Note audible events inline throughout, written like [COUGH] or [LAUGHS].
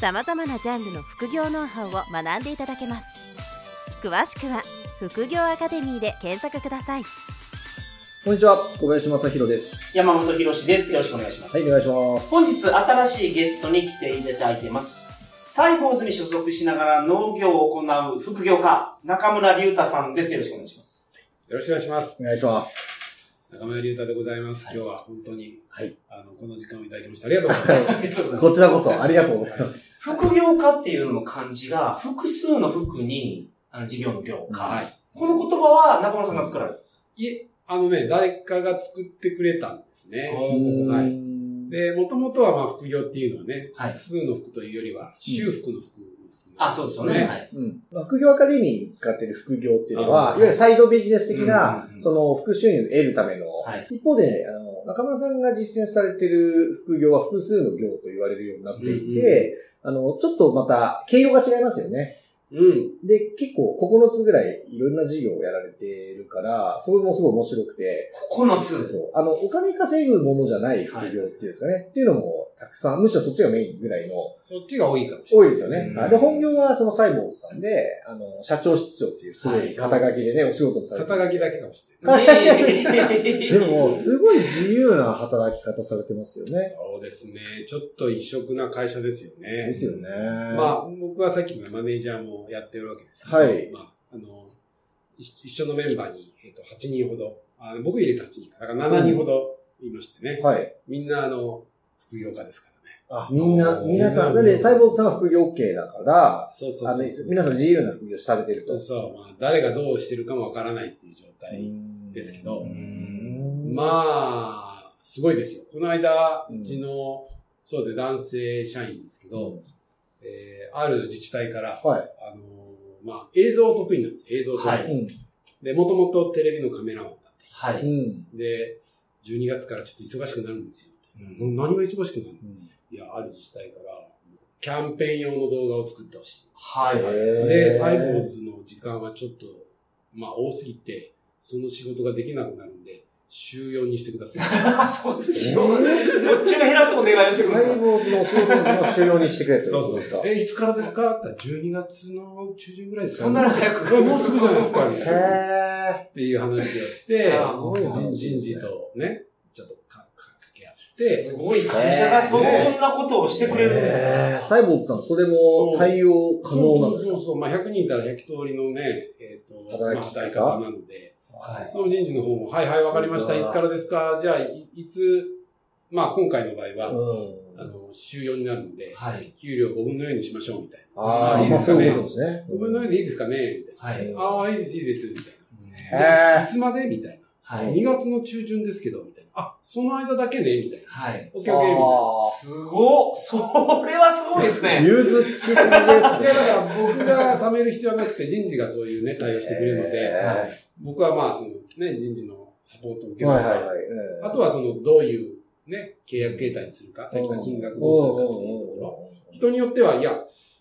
さまざまなジャンルの副業ノウハウを学んでいただけます詳しくは副業アカデミーで検索くださいこんにちは、小林正宏です。山本博史です。よろしくお願いします。はい、お願いします。本日新しいゲストに来ていただいてます。サイボーズに所属しながら農業を行う副業家、中村隆太さんです。よろしくお願いします。よろしくお願いします。お願いします。中村隆太でございます。はい今日は本当に、はい。あの、この時間をいただきましてありがとうございます。こちらこそ、ありがとうございます。副業家っていうのの漢字が、複数の副に、あの、事業の業家。はい。この言葉は中村さんが作られたんですいえ、あのね、誰かが作ってくれたんですね。かはいい。で、もともとはまあ副業っていうのはね、はい複数の服というよりは、修復の服の服あ、そうですよね。はい。うん。まあ副業アカデミーに使っている副業っていうのは、うんいわゆるサイドビジネス的なうんうんう、んその、副収入を得るための、はい一方で、あの、中村さんが実践されている副業は複数の業と言われるようになっていて、あの、ちょっとまた、毛色が違いますよね。うん。で、結構9つぐらいいろんな事業をやられてるから、それもすごい面白くて、9つ。そう。あの、お金稼ぐものじゃない副業っていうんですかね。っていうのもたくさん、むしろそっちがメインぐらいの、そっちが多いかもしれない。多いですよね。うんあで、本業はそのサイボーズさんで、あの、社長室長っていうすごい肩書きでね、お仕事もされてる肩書きだけかもしれない。[LAUGHS] でも、すごい自由な働き方されてますよね。そうですね。ちょっと異色な会社ですよね。ですよね。まあ、僕はさっきのマネージャーもやってるわけですけど、はいまあ、あの、一一緒のメンバーに、えっ、と、8人ほど、あ僕入れて8人か、だから7人ほどいましてね。はい。みんな、あの、副業家ですからね。あ、みんな、皆さん、なんで、サイボーズさんは副業 OK だから、そうそうあのそうそう。、皆さん自由な副業されてると。そう、まあ、誰がどうしてるかもわからないっていう状態。ですけどうんまあ、すごいですよ。この間、うんうちの、そうで男性社員ですけど、えー、ある自治体から、はい。あのーまあ、映像得意なんですよ。映像得意。はいうん。で、もともとテレビのカメラマンだって。はい。うん。で、12月からちょっと忙しくなるんですよ。うん。何が忙しくなるのいや、ある自治体から、キャンペーン用の動画を作ってほしい。はい。で、サイボーズの時間はちょっと、まあ多すぎて、その仕事ができなくなるんで、週4にしてください。[LAUGHS] そっちを、そっちが減らすお願いをしてくだサさい。イボーズのお仕事の主要にしてくれってことですか？え、いつからですか？って言ったら12月の中旬ぐらいですか？そんなの早く。もうすぐじゃないですか？みたいなへっていう話をして、あーもう人人事とね、ちょっとかかけ合って、すごい会社がそんなことをしてくれるんですか。サイボーズさん、それも対応可能なんですかそうそうそう、まあ100人いたら100通りのね、えっ、と、働き方まあ働き方なので、はい。人事の方も、はいはい、わかりました。いつからですか？じゃあ、いいつ、まあ今回の場合は、あうん。の、週4になるんで、はい。給料5分の4にしましょう、みたいな。ああ、いいですかねね。5分の4でいいですかね？みたいはい。な。ああ、いいです、いいです、みたいへな。じゃあーいつまで？みたいな。はい。2月の中旬ですけど。あ、その間だけねみたいな。はい。オッケーオッケー、みたいな。あすごっそれはすごいですーね。融通ききすぎですね。いや、だから僕が貯める必要はなくて、人事がそういうね、対応してくれるので、へ僕はまあ、そのね、人事のサポートを受けーながら、はいはいはい。あとはその、どういうね、契約形態にするか、さっきの金額どうするかっていうところ。人によっては、いや、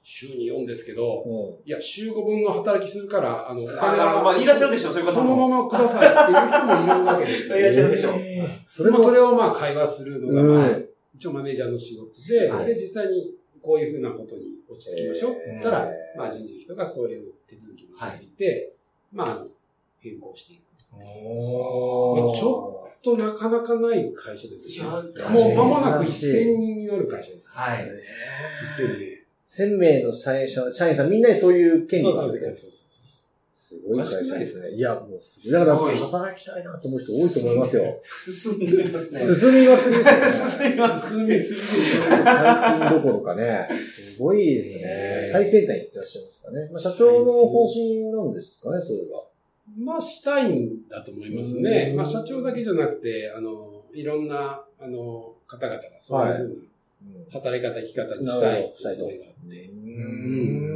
週に4ですけど、いや、週5分の働きするから、あの、お金あなるほどまあ、いらっしゃるでしょ、そういう方そのも。ままくださいっていう人もいるわけですよ。[LAUGHS] いらっしゃるでしょそれもまあそれをまあ会話するのが、まあうん、一応マネージャーの仕事で、はいで、実際にこういうふうなことに落ち着きましょうって言ったら、えーまあ人事の人がそういう手続きについて、まあ変更していく。ちょとなかなかない会社ですよもう間もなく珍しい1000人になる会社です。はい。1000人。1000名の社員社社員さんみんなにそういう権利そうそうそうがあるそうそう。すごい会社ですね。いや、もうすごい。だから、働きたいなと思う人多いと思いますよ。進んでますね。進みまくりですよね。進みます。進み。最近どころかね、すごいですねえ。ー最先端に行ってらっしゃいますかね。まあ、社長の方針なんですかね、それが。まあ、したいんだと思いますねう。んまあ、社長だけじゃなくて、あの、いろんな、あの、方々がそういうふうな働き方、生き方にしたいしたいとがあって。うーん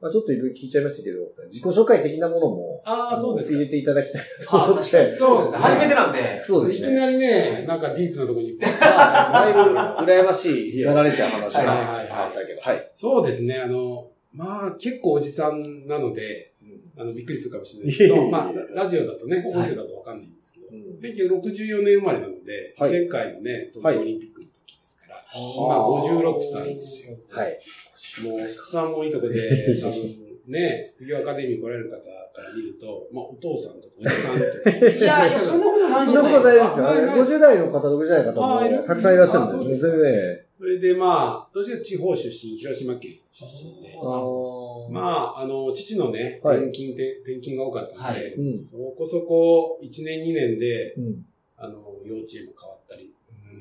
まあ、ちょっといろいろ聞いちゃいましたけど、自己紹介的なものも、ああ、そうですか入れていただきたいとあ思って。そうですね。初めてなんで。そうですね。いきなりね、なんかディープなところに。だいぶ羨ましい、やられちゃう話がはいはいはいあったけど。はい。そうですね、あの、まあ結構おじさんなので、あの、びっくりするかもしれないけど、まあ、ラジオだとね、音声だとわかんないんですけど、うん。1964年生まれなので、はい。前回のね、東京オリンピックの時ですから、いまあ56歳ですよ。はい。もう、おっさんもいいとこで、[LAUGHS] 多分ね、フィギュアアカデミー来られる方から見ると、まあ、お父さんとかおじさんとか、いやいや、そんなことないんじゃそんなないことですか。ないですよ。50代の方、60代の方もたくさんいらっしゃるんですよね。それでまあ、どちらか地方出身、広島県出身で、まあ、あの、父のね、はい転勤で、転勤が多かったので、はいうんそこそこ1年2年で、うん。あの、幼稚園も変わったり、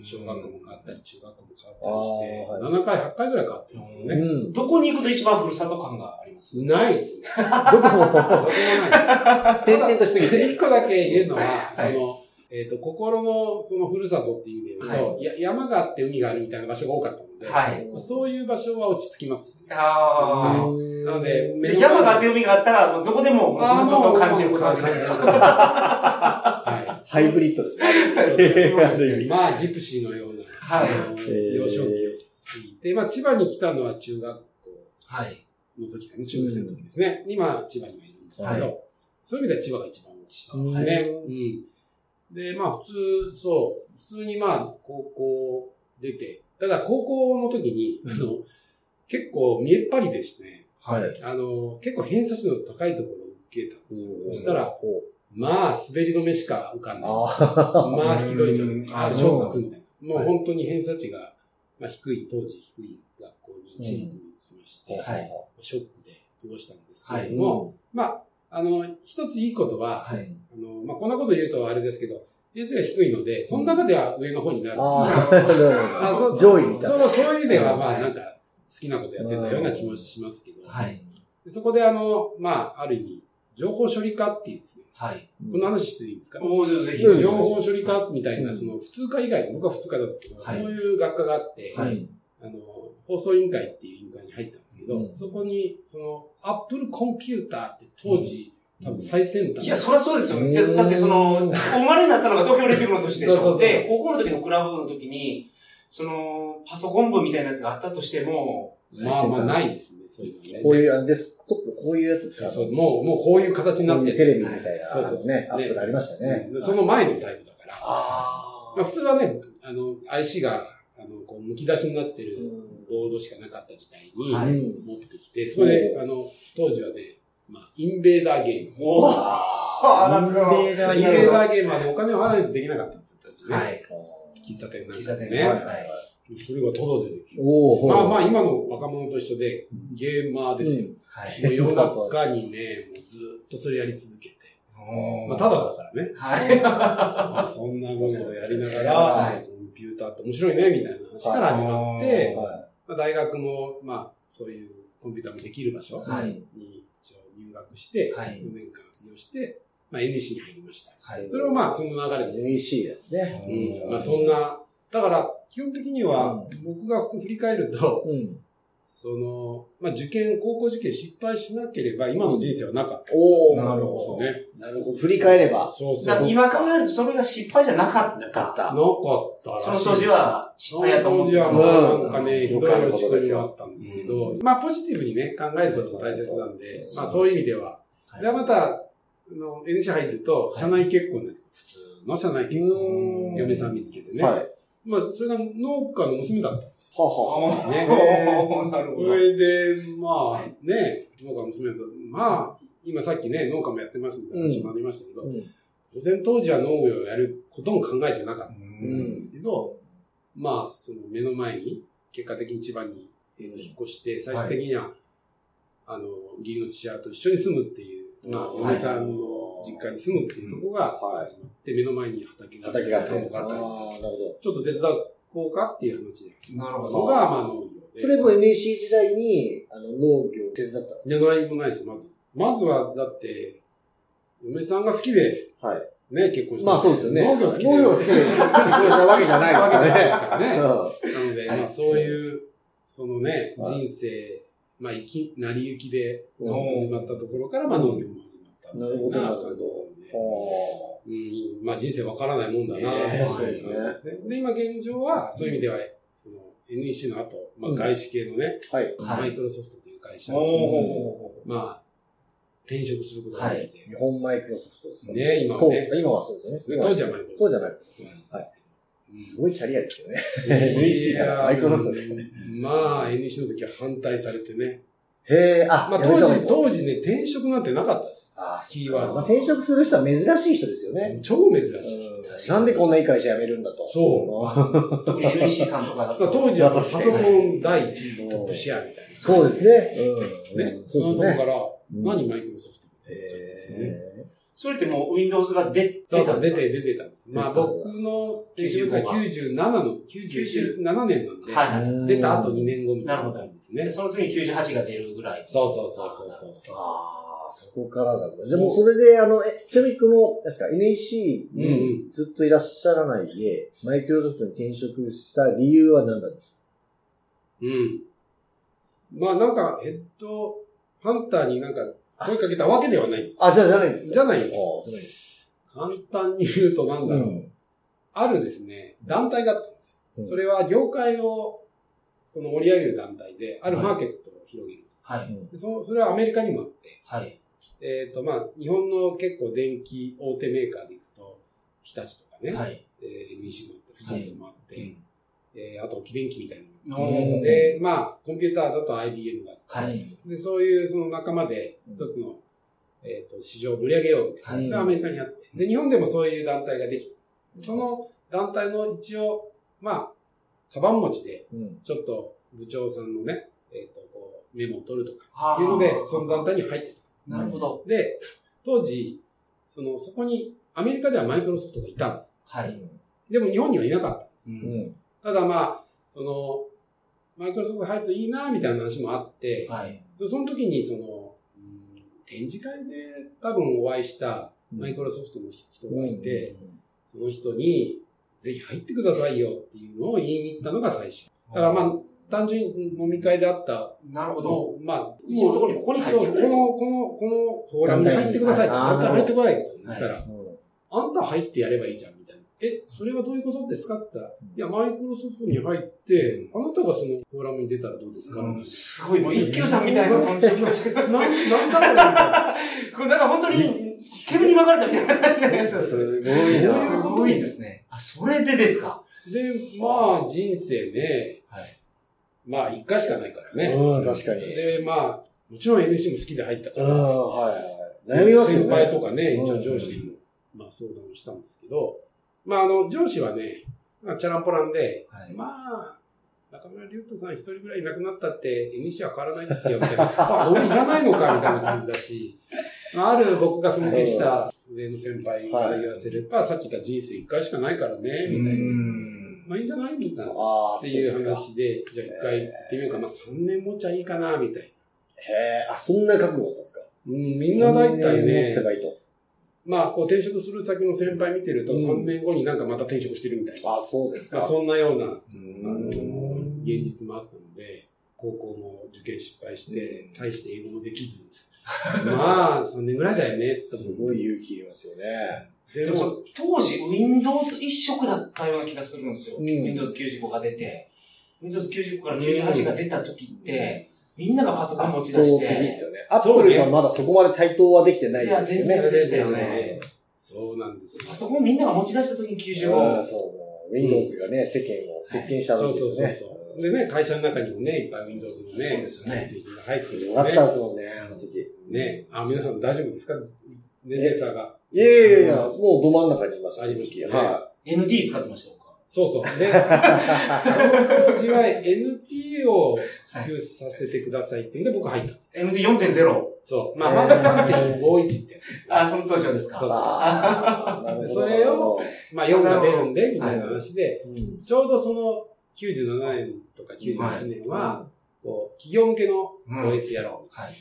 小学校も変わったり、中学校も変あわったりして、ー7回、8回ぐらい変わってるんですよね。うん。どこに行くと一番ふるさと感があります？ないですね。どこも、どこもない。点々としすぎて。一個だけ言えるのは、はいその、えっ、と、心の、その、ふるさとっていう意味で言うと、や山があって海があるみたいな場所が多かったので、はい。まあそういう場所は落ち着きます。ああ。なので、じゃあ山があって海があったら、どこでも、ふるさとを感じることができる。は [LAUGHS] ハイブリッドですね。い。[LAUGHS] まあ、ジプシーのような、はいあのー幼少期を過ぎて、まあ、千葉に来たのは中学校はい。の時かな、中学生の時ですね。今、千葉にはいるんですけど、はそういう意味では千葉が一番大きいうんですね。うん。で、まあ、普通、そう、普通にまあ、高校出て、ただ高校の時に、あの、結構見えっ張りでしてね、はい。あの、結構偏差値の高いところを受けたんですよ。そしたら、まあ、滑り止めしか浮かんない。あまあ、ひどい状うん況。あショックみたいな。もう本当に偏差値が、まあ、低い、当時低い学校に、私立に行きまして、あ。はいショックで過ごしたんですけれどもも、まあ、あの、一ついいことは、はい。あの、まあ、こんなこと言うとあれですけど、偏差値が低いので、その中では上の方になるんです [LAUGHS] 上位にいた。そう、そういう意味では、まあ、はいなんか、好きなことやってたような気もしますけど、はい。でそこで、あの、まあ、ある意味、情報処理科っていうですね、はい。この話していいですか？もうぜひ。うん情報処理科みたいな、うんその、普通科以外、僕は普通科なんですけど、はいそういう学科があって、はいあの、放送委員会っていう委員会に入ったんですけど、うんそこに、その、アップルコンピューターって当時、多分最先端。いや、そりゃそうですよ。うんだってその、[LAUGHS] 生まれになったのが東京オリンピックの年でしょ。そうそうそうで、高校の時のクラブの時に、その、パソコン部みたいなやつがあったとしても、まあまあないですね、そういうのね。こういう、デスクトップ、こういうやつですか？そうそう、もう、もうこういう形になってるテレビみたいな。そうそうね、アップルありましたね。うんその前のタイプだから。あまあ普通はね、あの、IC が、あの、こう、剥き出しになってるボードしかなかった時代に、持ってきて、そこで、あの、当時はね、まあ、インベーダーゲーム。おあインベーダーインベーダーゲームはね、お金を払わないとできなかったんですよ、当時ね。はい。喫茶店なんか喫茶店ね。はいそれがトドでできる。まあまあ、今の若者と一緒で、ゲーマーですよ。はい。もう世の中にね、もうずっとそれやり続けて。まあ、ただだからね。はい。[LAUGHS] まあ、そんなものをやりながら、はいコンピューターって面白いね、みたいな話から始まって、はまあ、大学も、まあ、そういうコンピューターもできる場所はいに一応入学して、はい4年間卒業して、まあ、NEC に入りました。はい。それはまあ、その流れです。NEC ですね。うんまあ、そんな、だから、基本的には、僕が振り返ると、うん。その、まあ、受験、高校受験失敗しなければ、今の人生はなかった。おおなるそうね。なるほど。振り返れば。そうそう。今考えるとそれが失敗じゃなかった。なかった。その当時は失敗やと思ってた。その当時はもうなんかね、うんひどい落ち込みがあったんですけど、まあポジティブにね、考えることが大切なんで、まあそういう意味では。はいで、また、あの、NC 入ると、社内結婚なんです。普通の社内結婚。うん嫁さん見つけてね。はい。はまあ、それが農家の娘だったんですあはあ。ね [LAUGHS] なるよ。ほど。それで、まあはいね、農家の娘だと、まあ、今さっきね、農家もやってますみたいな話もありましたけど、うん当然当時は農業をやることも考えてなかったうんんですけど、まあ、その目の前に、結果的に千葉に、えーと引っ越して、最終的には、あの、義理の父親と一緒に住むっていう、まあ、はい嫁さんの実家に住むっていうところがはい始まって、目の前に畑があったり、畑があって。田んぼがあったり、ああ、なるほど。ちょっと手伝こうかっていう話で、なるほど。のが、まあ、農業で。それも NEC 時代に、あの、農業を手伝ってたんですじゃないもないです、まず。まずは、だって、嫁さんが好きで、はい。ね、結婚した。まあそうですよね。農業好きで。農業好きで [LAUGHS] 結婚したわけじゃないですかからね。[LAUGHS] なので、はいまあそういう、そのね、はい人生まあ、いき、成り行きでうん始まったところから、まあ、農業も始まったみたいなるほどなるほど。感じなんであうん、まあ人生わからないもんだな、ねはいそうですね。で、今現状は、そういう意味では、その NEC の後、まあうん。外資系のね、マイクロソフトという会社まあ、転職することができて、日本マイクロソフトですかね。今はね。当今はそうですね。当時はマイクロソフト。当時はマイクロソフはい。はい。ト。すごいキャリアですよね。NEC からマイクロソフトですかねまあ、NEC の時は反対されてね。へえ、あ、まあ当時、当時ね、転職なんてなかったです。あキーワードまあ、転職する人は珍しい人ですよね。超珍しい。うんなんでこんないい会社辞めるんだと。そう [LAUGHS] 特に NEC さんとかだだからと。当時はパソコン第一位のトップシェアみたいな。そうですね。うん。ね。そそうとこから、うん何マイクロソフトって言ったんですよね。へそれってもう Windows が出てたんですか出て、出てたんです。まあ僕の転職が97の、97年なんで、はー出た後2年後みたいな感じですね。でその次に98が出るぐらい。そうそうそうそうそうそう。ああ、そこからなんだ。でもそれで、あの、え、ちなみにこの、ですか、NEC うんにずっといらっしゃらないで、マイクロソフトに転職した理由は何なんですかうん。まあなんか、ヘッドハンターになんか声かけたわけではないんです。あ、じゃあ、じゃないんですかじゃないんです。簡単に言うとなんだろう。うん。あるですね、団体があったんですよ。うんそれは業界をその盛り上げる団体で、あるマーケットを広げる。はい。でそそれはアメリカにもあって、はい。えっ、と、まあ、日本の結構電気大手メーカーでいくと、日立とかね、はい。えー NEC もあって、富士通もあって、うんえーあと、沖電機みたいなので、まあ、コンピューターだと IBM があって、はい。で、そういうその仲間で、一つの、えっ、と、市場を盛り上げようみたいな。はいで、アメリカにあって。で、日本でもそういう団体ができた。その団体の一応、まあ、カバン持ちで、うん。ちょっと部長さんのね、えっ、と、こう、メモを取るとか、はいうので、その団体に入ってたんです。なるほど。で、当時、その、そこに、アメリカではマイクロソフトがいたんです。はい。でも日本にはいなかった。う。うんん。ただまあ、その、マイクロソフトが入るといいな、みたいな話もあって、はい。でその時に、その、うん展示会で多分お会いしたマイクロソフトの人がいて、その人に、ぜひ入ってくださいよっていうのを言いに行ったのが最初。だからまあ、単純に飲み会であったなるほど。の、まあ、うちのところにここに入ってくこの、この、このフォーラムに入ってくださいと。あんた入ってこないと言ったら、うんあんた入ってやればいいじゃん、みたいな。え、それはどういうことですか？って言ったら、いや、マイクロソフトに入って、あなたがそのフォーラムに出たらどうですか、みたいなすごい、もう一休さんみたいな感じで来ましたけど。な、なんだろうな。これ [LAUGHS] なんか本当に、煙に巻かれたみたいな感じじゃないですか。すごいそういうな。ことにですね。あ、それでですか？で、まあ、人生ね、はい。まあ、一回しかないからね。うん、確かに。で、まあ、もちろん NC も好きで入ったかうん、ら、はいはい。悩みますよね。先輩とかね、うん一応上司にも、まあ相談をしたんですけど、まああの、上司はね、まあチャランポランで、はい。まあ、中村隆太さん一人ぐらいいなくなったって NC は変わらないですよ、みたいな。[LAUGHS] あ、俺いらないのか、みたいな感じだし、まあ、ある僕が尊敬した上の先輩から言わせれば、さっき言った人生一回しかないからね、みたいな。ん。まあいいんじゃないみたいな。っていう話で、じゃあ一回行ってみようか。まあ3年持ちゃいいかな、みたいな。へえ、あ、そんな覚悟だったんですか？うん、みんな大体そんなに持ねって、ないと。まあ、こう転職する先の先輩見てると、うん3年後になんかまた転職してるみたいな。あ、そうですまあ、か。そんなような、あうの、ん現実もあったので、高校も受験失敗して、大して英語もできず、まあ、3年ぐらいだよね、とすごい勇気いりますよね。ででもそ当時 Windows 一色だったような気がするんですよ。うん Windows 95が出て。Windows 95から98が出た時って、みんながパソコン持ち出し圧倒的でてす、よね。アップルがまだそこまで対等はできてないですよね。いや全然でしたよねそうなんですよ。パソコンみんなが持ち出した時に95。うんそう、Windows がね、世間を席巻したそうそうそうわけですよね。そう。でね、会社の中にもね、いっぱい Windows のね、そうですよね入ってるよかったよね。ですもんね、あの時。ね、あ、皆さん大丈夫ですか？年齢差が。いやいやいや、もうど真ん中にいました、ありましたねは NT 使ってました。そうそう。で、[LAUGHS] その当時は NT を普及させてくださいっていうんで僕入ったんです。NT4.0。そう。まあ、まだ3.51ってやつです。あ、その当時はですか。そうそうそれを、まあ4が出るんで、みたいな話で、うんちょうどその97年とか98年は、こう、企業向けの OS やろはい。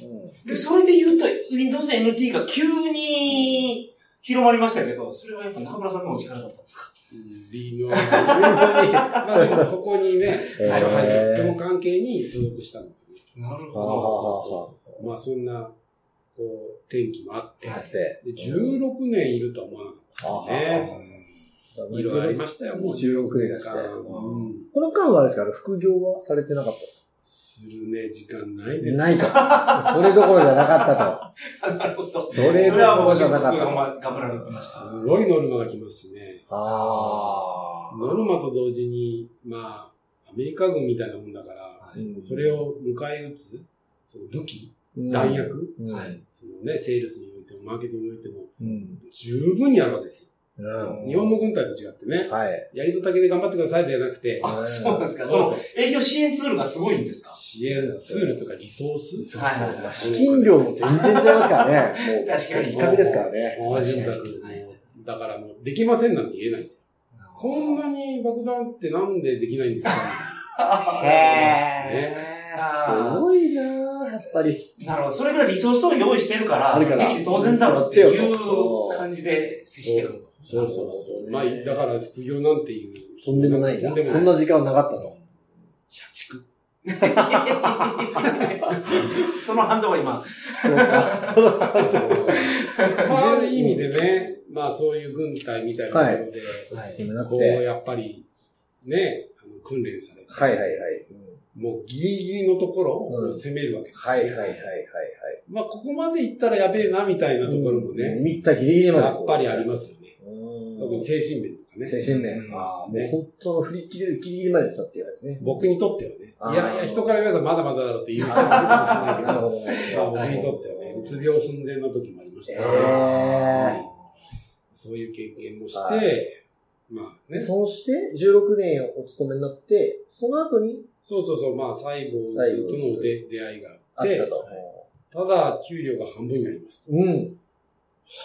うそれで言うと、Windows NT が急に広まりましたけど、それはやっぱ中村さんのお力だったんですか？う。微妙に。まあでもそこにね、その関係に所属したんですね。なるあほーそうそうそう。まあそんな、こう、天気もあって、はいで、で16年いるとは思わなかったね。いろいろありましたよ、もう16年だしてうん。この間はあれですか副業はされてなかった？するね、時間ないですないと。それどころじゃなかったど。[LAUGHS] なるほど。と。それそれはもう、どころじゃなかっすごい頑張られてました。すごいノルマが来ますしね。た。ああノルマと同時に、まあ、アメリカ軍みたいなもんだから、うんそれを迎え撃つ、その武器、ー弾薬、うんはい。そのね、セールスにおいても、マーケティングにおいても、うん。十分にあるわけですうよ。ん。日本の軍隊と違ってね、はい。やりと竹で頑張ってくださいではなくて、あ、そうなんですか。そそうの営業支援ツールがすごいんですか？支援ツールとかリソース？はいはい資金量も全然違いますからね。[LAUGHS] 確かに一角ですからね。マージン確か額にはいだからもう、できませんなんて言えないですよ。こんなに爆弾ってなんでできないんですかへーすごいなぁ、やっぱり。なるほど。それぐらいリソースを用意してるから、できて当然だろうっていう感じで接してくると。そうそうそう。まあ、だから副業なんていう。とんでもないんだとんで。もそんな時間はなかったと。社畜。その反動が今。そあ、ある意味でね、まあそういう軍隊みたいなところで、はいそうなっこう、て。やっぱり、ね、あの訓練されて、はいはいはい。もうギリギリのところをうん攻めるわけです、はいはいはいはいはい。まあここまで行ったらやべえなみたいなところもね、見たギリギリまで。やっぱりありますよね。に精神面とかね。精神面。うん。ああ、もうね。本当の振り切れるギリギリまでしたっていうですね。僕にとってはね。いやいや、人から言われたらまだまだだろうって言う。人もいるかもしれないけど、なるほどね。まあ [LAUGHS] 僕にとってはね、うつ病寸前の時もありましたからえそういう経験もしはて、まあね、そうして、16年お勤めになって、その後に？そうそうそう、まあ、細胞との出出会いがあっ、て。ただ、給料が半分になります。うん。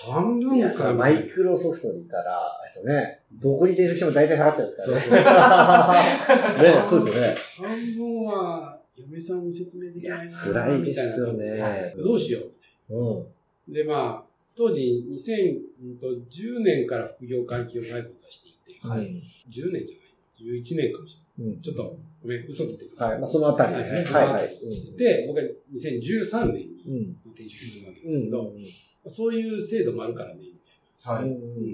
半分いや、マイクロソフトにいたら、あれですよね、どこに転職しても大体下がっちゃうからね。そう。[LAUGHS] ね、そうですよね。半分は、嫁さんに説明できないな、辛いですよねどうしようん。う。で、まあ、当時、2010年から副業関係を再度させていて、はい。10年じゃない、11年かもしれない。うん。ちょっと、ごめん、嘘ついてくださはい。まあ、そのあたりですね。はいいはいい。はい。してて、僕は2013年にうん。転職するわけうん。ですけど、そういう制度もあるからね、みたいな。はい。うん。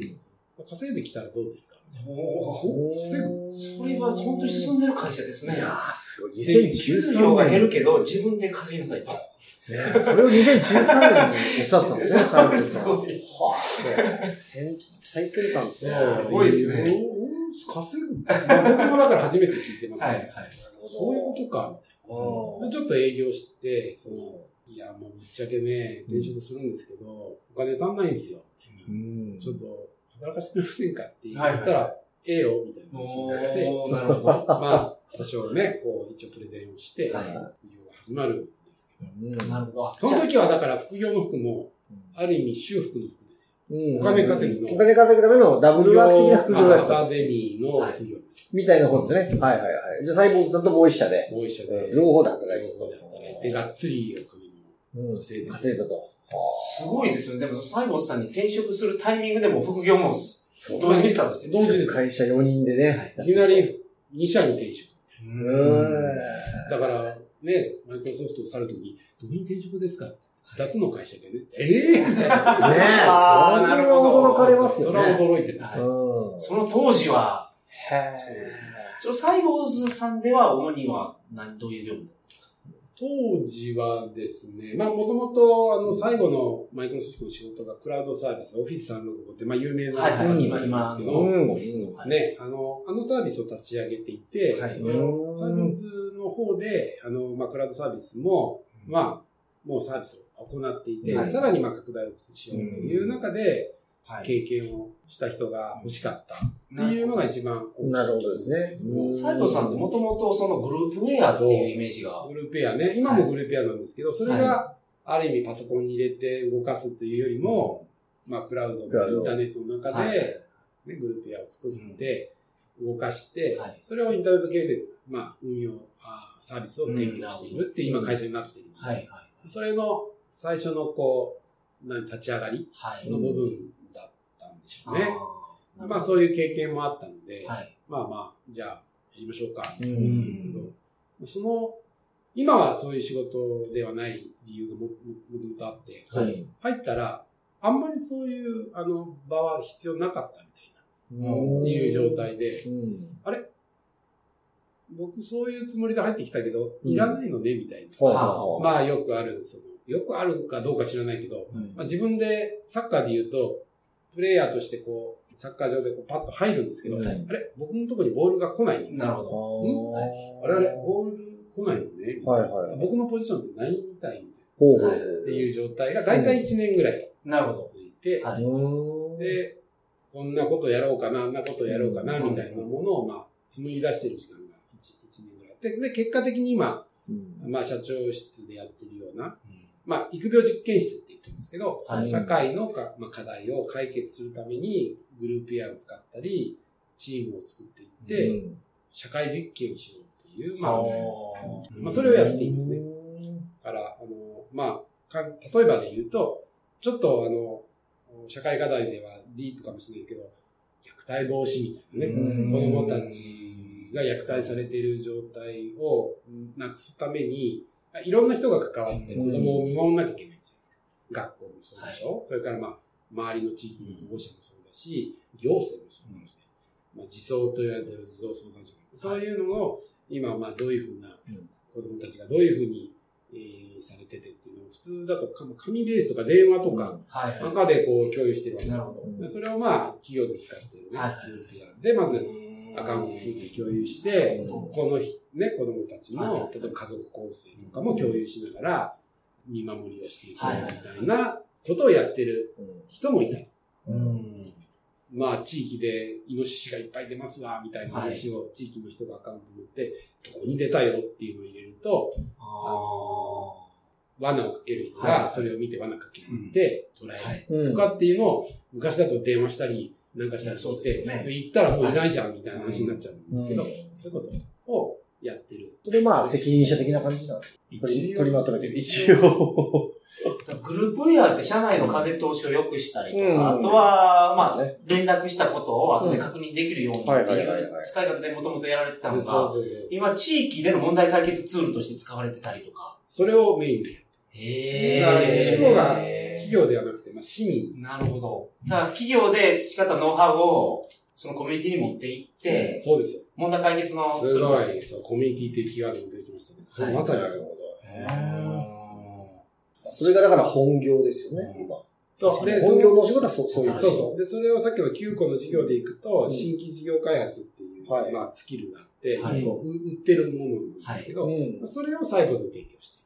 稼いできたらどうですか？おー稼ぐそれは本当に進んでる会社ですねいや。ー、すごい。給2013料が減る年。けど、自分で稼ぎなさいと。ねそれを2013年におっしゃってたんですね、そう最すごい。はあ、そう。先最先端ですね。すごいですねおお稼ぐ、まあ、僕もだから初めて聞いてますね。はい。はい。そういうことか。ちょっと営業して、その、いや、もうぶっちゃけね、転職するんですけど、お金足んないんですよ。うんちょっと、働かせてくれませんかって言ったら、はいはええよ、みたいな話になって、おー、なるほど。[LAUGHS] まあ、多少ね、こう、一応プレゼンをして、はい副業が始まるんですけど、うんなるほど。その時はだから副業の服も、ある意味修復の服ですうんお金稼ぎのお金稼ぐためのダよ。ブルワーク的な副業だった。アカデミーの副業です。みたいなことですね。はいはいはい。じゃあ、サイボーズさんともう一社で、もう一社で、両方で働いて両方で働いて、がっつりお稼いで、稼いだと。すごいですよね。でも、サイボーズさんに転職するタイミングでも副業もそう同時にスタートしてる。同時です。会社4人でね。いきなり2社に転職。ううん。だから、ね、マイクロソフトを去るときに、どこに転職ですか二つの会社でね。[LAUGHS] ええみたいな。ねえ、あーそれなるほどは驚かれますよそれはね。驚いてます。うん。その当時は、へそうですね。そのサイボーズさんでは主には何、どういう業務当時はですね、まあもともと、あの、最後のマイクロソフトの仕事がクラウドサービス、オフィス365って、まあ有名なはいサービス今、なんですけど、うん。オフィスの。はいね、あの、あのサービスを立ち上げていて、はい。そのサービスの方で、あの、まあクラウドサービスも、まあ、もうサービスを行っていて、はい。さらにまあ拡大をしようという中で、は経験をした人が欲しかった。っていうのが一番大きい。なるほどですね。うん。サイボーズさんってもともとそのグループウェアっていうイメージが。グループエアね、今もグループエアなんですけど、それがある意味パソコンに入れて動かすというよりも、まあクラウド、インターネットの中はい。で、ね、グループエアを作って、動かしてはい、それをインターネット系で、まあ運用、あサービスを提供しているっていう今会社になっている。はい、はい。それの最初のこう、立ち上がりはい。の部分でしょうね。あーまあそういう経験もあったので、はい。まあまあ、じゃあ、やりましょうか、うんって話ですけど、その今はそういう仕事ではない理由がもももともとあって、はい。入ったら、あんまりそういう、あの、場は必要なかったみたいな、いう状態で、うん。僕そういうつもりで入ってきたけど、うんいらないのね、みたいな。はあはあまあよくある、その、よくあるかどうか知らないけど、うんまあ、自分でサッカーで言うと、プレイヤーとしてこう、サッカー場でこうパッと入るんですけど、うんあれ？僕のところにボールが来ない。なるほど。ああれあれ？ボール来ないのね。はいはい僕のポジションってないみたいみほうほうほう。たいなっていう状態がだいたい1年ぐらいなるほど。続いて。で、こんなことやろうかな、あんなことやろうかな、うんみたいなものを、まあ、紡ぎ出してる時間が 1, 年ぐらい。で、で結果的に今、うんまあ、社長室でやってるような、まあ、育苗実験室って言ってるんですけど、はい。社会のか、まあ、課題を解決するために、グループエアを使ったり、チームを作っていって、うん。社会実験をしようという、まあ、あ。まあ、それをやっていますね。うんだから、あの、まあ、か例えばで言うと、ちょっとあの、社会課題ではディープかもしれないけど、虐待防止みたいなね、うん。子供たちが虐待されている状態をなくすために、いろんな人が関わって子供を見守らなきゃいけないじゃないですか。学校もそうでしょ、それからまあ、周りの地域の保護者もそうだし、行政もそうだし、まあ、自走と言われている児童相談所そういうのを、今まあどういうふうなうん。子供たちがどういうふうに、えーされててっていうのを普通だとか紙ベースとか電話とか、はいは中でこう共有してるわけです。なるほど。でそれをまあ企業で使ってるね、はいで、まずい。アカウント作って共有して、うん。この日ね、子供たちの、はい。例えば家族構成とかも共有しながら、見守りをしていくみはいたい。なことをやってる人もいた。うん。まあ、地域でイノシシがいっぱい出ますわ、みたいな話を地域の人がアカウント持って、どこに出たよっていうのを入れると、あ罠をかける人はい。がそれを見て罠かけて捉あ。えるとかっていうのを、昔だと電話したり、なんかしたりそうして、行ったらもういないじゃんみたいな話になっちゃうんですけど、うん。そういうことをやってる。それまあ、責任者的な感じなの取り取りまとめてる。一応。グループウェアって社内の風通しを良くしたりとか、うんあとは、まあ、ね連絡したことを後で確認できるようにってはいうはい使い方でもともとやられてたのが、今地域での問題解決ツールとして使われてたりとか。それをメインでやへだから主語がー企業ではなくて、まあ、市民。なるほど。だから企業で培ったノウハウを、そのコミュニティに持っていって、そうですよ。問題解決のすごい、そう、コミュニティっていうキーワードも出てきましたね。そう、はいまさにそう。へーそれがだから本業ですよね、今。そう。で、本業のお仕事はそうそういうそうそう。で、それをさっきの9個の事業でいくと、うん新規事業開発っていう、はいまあ、スキルがあって、売ってるものなんですけど、うん。それをサイボーズに提供して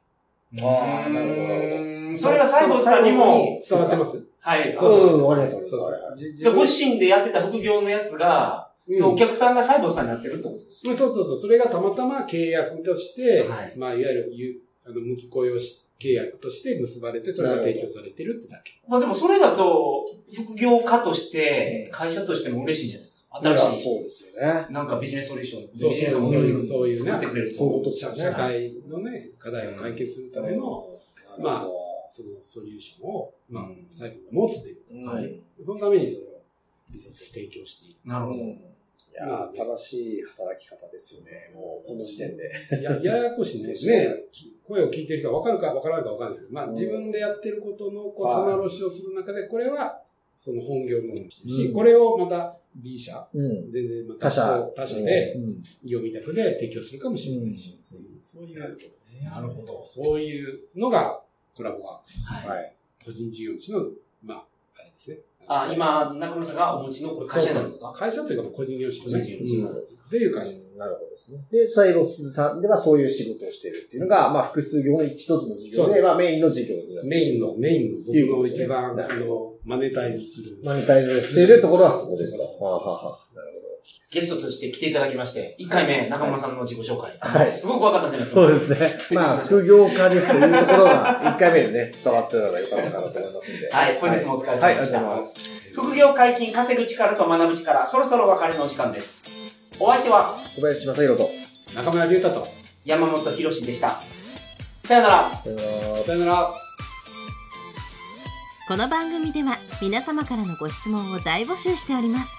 あーなるほどなるほどそれはサイボスさんにも、伝わってますはい。そうそううん、わかります、わかりそうます。そう。じでご自身でやってた副業のやつが、うんお客さんがサイボスさんになってるってことですそうそうそう。それがたまたま契約として、はいまあ、いわゆるゆ、あの、無期雇用し契約として結ばれて、それが提供されてるってだけ。まあでもそれだと、副業家として、会社としても嬉しいじゃないですか？新しい、そうですよね。なんかビジネスソリューション、そうビジネスモそういうね社社会のね、課題を解決するための、まあそのソリューションを、まあうん、最後に持つという。あはいそのためにそれを、リソースを提供していなるほど。いやー正しい働き方ですよね、もう、この時点で。る。や、[LAUGHS] ややこしいんですね。き声を聞いてる人が分かるか分からないか分からないですけど、まあ、うん自分でやってることの、こう、はい棚卸しをする中で、これは、その本業のものにしてるし、うんこれをまた B 社、うん。全然また他社。他社で、うん。業務委託で提供するかもしれないし、うんそういう、なるほど。そういうのがコラボワークス。はい。はい。個人事業主の、まあ、あれですね。あ、今、中村さんがお持ちのこれ会社なんですか？会社というか、まあ個人事業主個人事業主うん。っていう会社です。なるほどですね。で、サイロスさんではそういう仕事をしてるっていうのが、まあ、複数業の一つの事業で、まあ、メインの事業メインの、メインの僕の一番、あの、マネタイズする。マネタイズしているところはそこです。はあはあはあ。なるゲストとして来ていただきまして、1回目、中村さんの自己紹介。はいすごく分かったんじゃないです。か。そうですね。まあ、[LAUGHS] 副業家ですというところが、1回目でね、伝わってたのが良かったかなと思いますんで。はい本日もお疲れ様でした。副業解禁、稼ぐ力と学ぶ力、そろそろお別れのお時間です。お相手は小林正宏と。中村龍太と。山本博史でした。さよなら。さよなら。さよなら。この番組では皆様からのご質問を大募集しております